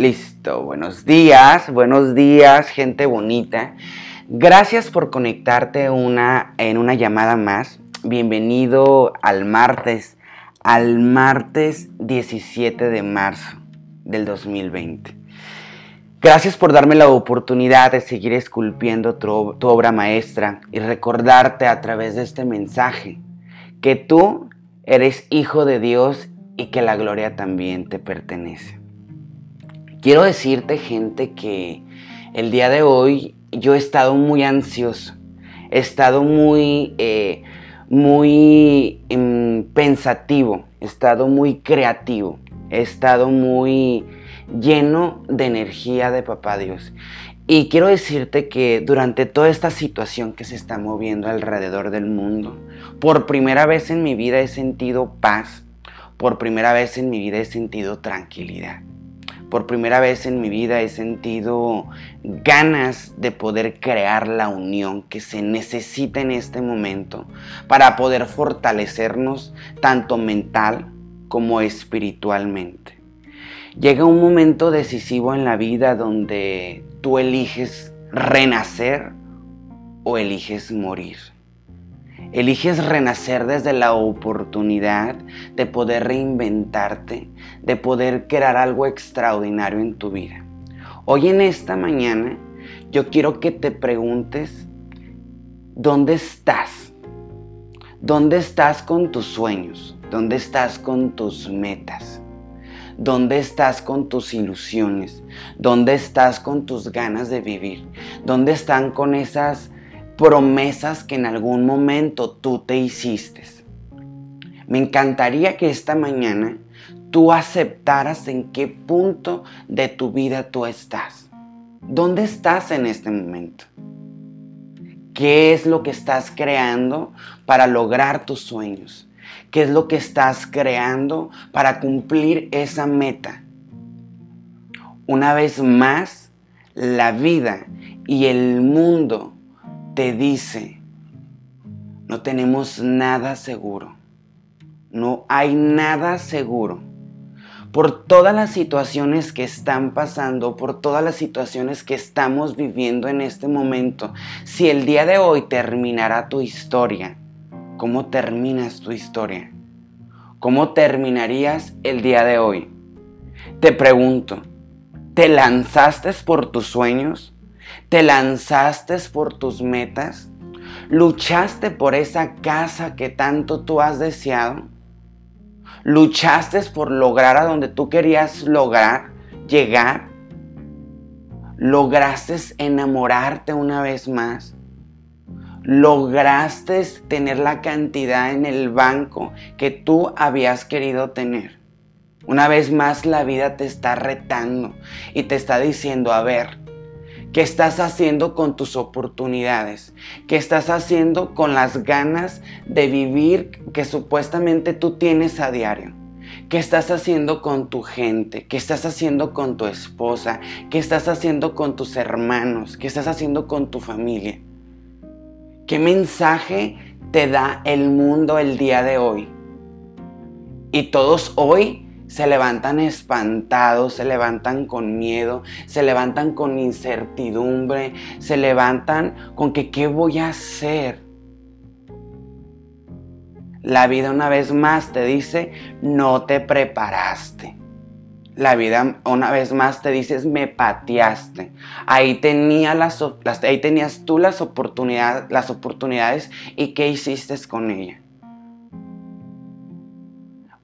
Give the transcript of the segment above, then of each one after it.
Listo, buenos días, buenos días, gente bonita. Gracias por conectarte una, en una llamada más. Bienvenido al martes, al martes 17 de marzo del 2020. Gracias por darme la oportunidad de seguir esculpiendo tu, tu obra maestra y recordarte a través de este mensaje que tú eres hijo de Dios y que la gloria también te pertenece. Quiero decirte, gente, que el día de hoy yo he estado muy ansioso, he estado muy, eh, muy em, pensativo, he estado muy creativo, he estado muy lleno de energía de Papá Dios. Y quiero decirte que durante toda esta situación que se está moviendo alrededor del mundo, por primera vez en mi vida he sentido paz, por primera vez en mi vida he sentido tranquilidad. Por primera vez en mi vida he sentido ganas de poder crear la unión que se necesita en este momento para poder fortalecernos tanto mental como espiritualmente. Llega un momento decisivo en la vida donde tú eliges renacer o eliges morir. Eliges renacer desde la oportunidad de poder reinventarte, de poder crear algo extraordinario en tu vida. Hoy en esta mañana yo quiero que te preguntes, ¿dónde estás? ¿Dónde estás con tus sueños? ¿Dónde estás con tus metas? ¿Dónde estás con tus ilusiones? ¿Dónde estás con tus ganas de vivir? ¿Dónde están con esas promesas que en algún momento tú te hiciste. Me encantaría que esta mañana tú aceptaras en qué punto de tu vida tú estás. ¿Dónde estás en este momento? ¿Qué es lo que estás creando para lograr tus sueños? ¿Qué es lo que estás creando para cumplir esa meta? Una vez más, la vida y el mundo te dice, no tenemos nada seguro, no hay nada seguro. Por todas las situaciones que están pasando, por todas las situaciones que estamos viviendo en este momento, si el día de hoy terminará tu historia, ¿cómo terminas tu historia? ¿Cómo terminarías el día de hoy? Te pregunto, ¿te lanzaste por tus sueños? ¿Te lanzaste por tus metas? ¿Luchaste por esa casa que tanto tú has deseado? ¿Luchaste por lograr a donde tú querías lograr, llegar? ¿Lograste enamorarte una vez más? ¿Lograste tener la cantidad en el banco que tú habías querido tener? Una vez más la vida te está retando y te está diciendo, a ver, ¿Qué estás haciendo con tus oportunidades? ¿Qué estás haciendo con las ganas de vivir que supuestamente tú tienes a diario? ¿Qué estás haciendo con tu gente? ¿Qué estás haciendo con tu esposa? ¿Qué estás haciendo con tus hermanos? ¿Qué estás haciendo con tu familia? ¿Qué mensaje te da el mundo el día de hoy? Y todos hoy se levantan espantados, se levantan con miedo, se levantan con incertidumbre, se levantan con que qué voy a hacer. La vida una vez más te dice, no te preparaste. La vida una vez más te dice, me pateaste. Ahí, tenías tú las, las oportunidades y qué hiciste con ella.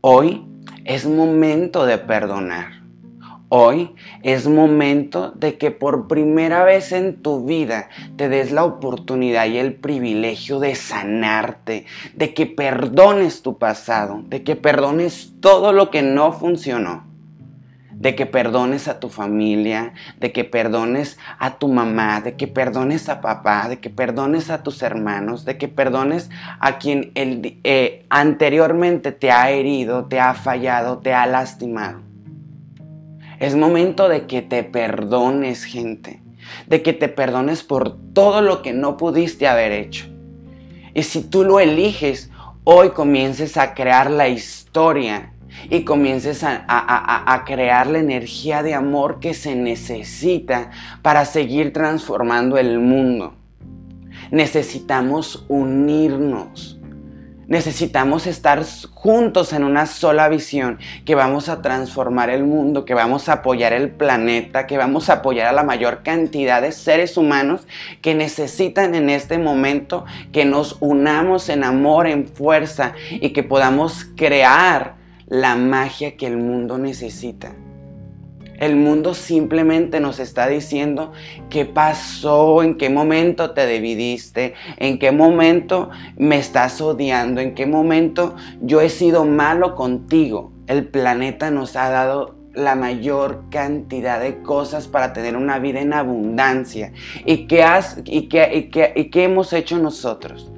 Hoy es momento de perdonar. Hoy es momento de que por primera vez en tu vida te des la oportunidad y el privilegio de sanarte, de que perdones tu pasado, de que perdones todo lo que no funcionó de que perdones a tu familia, de que perdones a tu mamá, de que perdones a papá, de que perdones a tus hermanos, de que perdones a quien eh, anteriormente te ha herido, te ha fallado, te ha lastimado. Es momento de que te perdones, gente, de que te perdones por todo lo que no pudiste haber hecho. Y si tú lo eliges, hoy comiences a crear la historia y comiences a, crear la energía de amor que se necesita para seguir transformando el mundo. Necesitamos unirnos. Necesitamos estar juntos en una sola visión, que vamos a transformar el mundo, que vamos a apoyar el planeta, que vamos a apoyar a la mayor cantidad de seres humanos que necesitan en este momento que nos unamos en amor, en fuerza y que podamos crear la magia que el mundo necesita. El mundo simplemente nos está diciendo qué pasó, en qué momento te dividiste, en qué momento me estás odiando, en qué momento yo he sido malo contigo. El planeta nos ha dado la mayor cantidad de cosas para tener una vida en abundancia. ¿Y qué, has, y qué, y qué hemos hecho nosotros?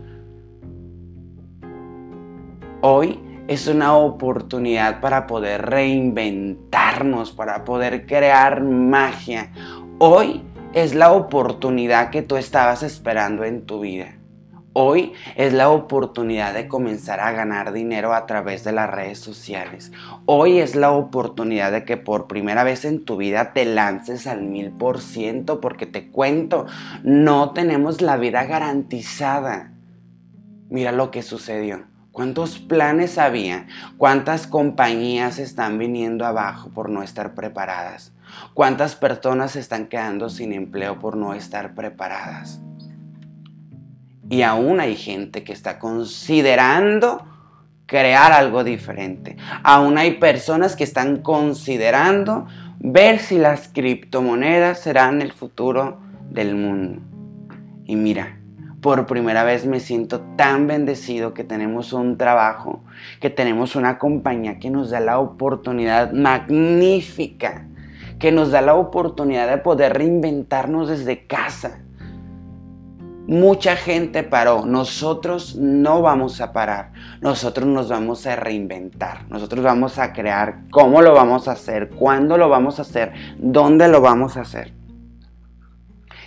Hoy es una oportunidad para poder reinventarnos, para poder crear magia. Hoy es la oportunidad que tú estabas esperando en tu vida. Hoy es la oportunidad de comenzar a ganar dinero a través de las redes sociales. Hoy es la oportunidad de que por primera vez en tu vida te lances al mil por ciento porque te cuento, no tenemos la vida garantizada. Mira lo que sucedió. ¿Cuántos planes había? ¿Cuántas compañías están viniendo abajo por no estar preparadas? ¿Cuántas personas están quedando sin empleo por no estar preparadas? Y aún hay gente que está considerando crear algo diferente. Aún hay personas que están considerando ver si las criptomonedas serán el futuro del mundo. Y mira, por primera vez me siento tan bendecido que tenemos un trabajo, que tenemos una compañía que nos da la oportunidad magnífica, que nos da la oportunidad de poder reinventarnos desde casa. Mucha gente paró, nosotros no vamos a parar, nosotros nos vamos a reinventar, nosotros vamos a crear cómo lo vamos a hacer, cuándo lo vamos a hacer, dónde lo vamos a hacer.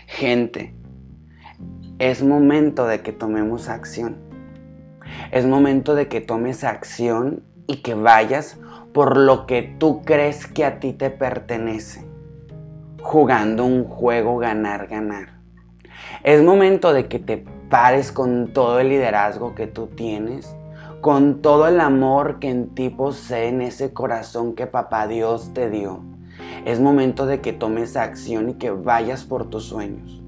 Gente, es momento de que tomemos acción. Es momento de que tomes acción y que vayas por lo que tú crees que a ti te pertenece. Jugando un juego ganar-ganar. Es momento de que te pares con todo el liderazgo que tú tienes, con todo el amor que en ti posee en ese corazón que papá Dios te dio. Es momento de que tomes acción y que vayas por tus sueños.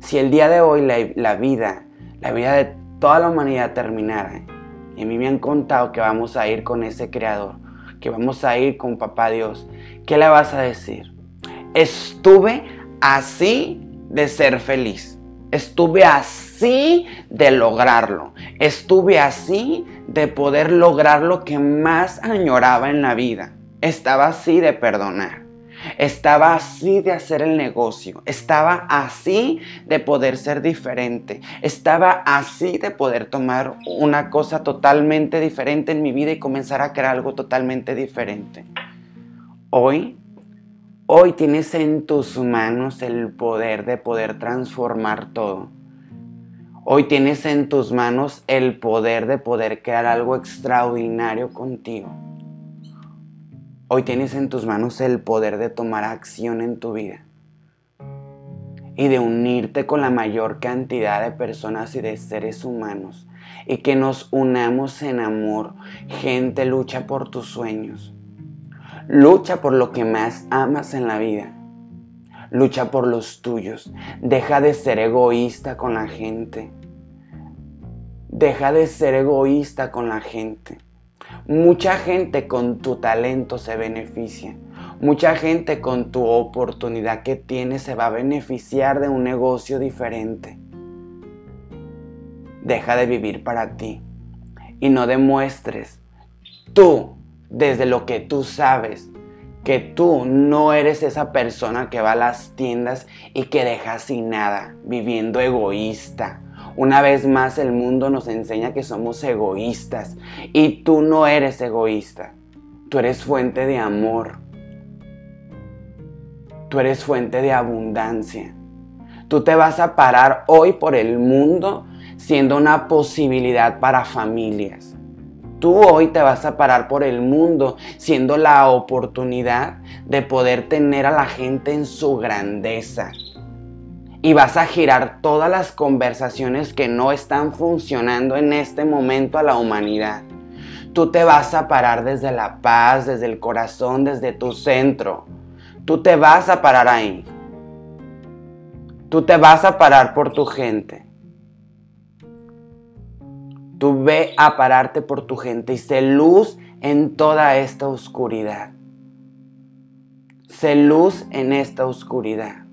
Si el día de hoy la, vida, la vida de toda la humanidad terminara, y a mí me han contado que vamos a ir con ese creador, que vamos a ir con papá Dios, ¿qué le vas a decir? Estuve así de ser feliz. Estuve así de lograrlo. Estuve así de poder lograr lo que más añoraba en la vida. Estaba así de perdonar. Estaba así de hacer el negocio. Estaba así de poder ser diferente. Estaba así de poder tomar una cosa totalmente diferente en mi vida y comenzar a crear algo totalmente diferente. Hoy, hoy tienes en tus manos el poder de poder transformar todo. Hoy tienes en tus manos el poder de poder crear algo extraordinario contigo. Hoy tienes en tus manos el poder de tomar acción en tu vida y de unirte con la mayor cantidad de personas y de seres humanos y que nos unamos en amor. Gente, lucha por tus sueños. Lucha por lo que más amas en la vida. Lucha por los tuyos. Deja de ser egoísta con la gente. Deja de ser egoísta con la gente. Mucha gente con tu talento se beneficia. Mucha gente con tu oportunidad que tienes se va a beneficiar de un negocio diferente. Deja de vivir para ti y no demuestres tú, desde lo que tú sabes, que tú no eres esa persona que va a las tiendas y que deja sin nada, viviendo egoísta, una vez más el mundo nos enseña que somos egoístas y tú no eres egoísta. Tú eres fuente de amor. Tú eres fuente de abundancia. Tú te vas a parar hoy por el mundo siendo una posibilidad para familias. Tú hoy te vas a parar por el mundo siendo la oportunidad de poder tener a la gente en su grandeza. Y vas a girar todas las conversaciones que no están funcionando en este momento a la humanidad. Tú te vas a parar desde la paz, desde el corazón, desde tu centro. Tú te vas a parar ahí. Tú te vas a parar por tu gente. Tú ve a pararte por tu gente y sé luz en toda esta oscuridad. Sé luz en esta oscuridad.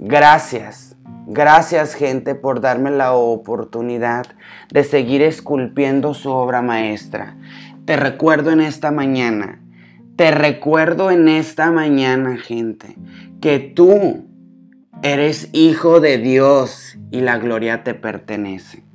Gracias, gracias gente por darme la oportunidad de seguir esculpiendo su obra maestra. Te recuerdo en esta mañana, te recuerdo en esta mañana gente, que tú eres hijo de Dios y la gloria te pertenece.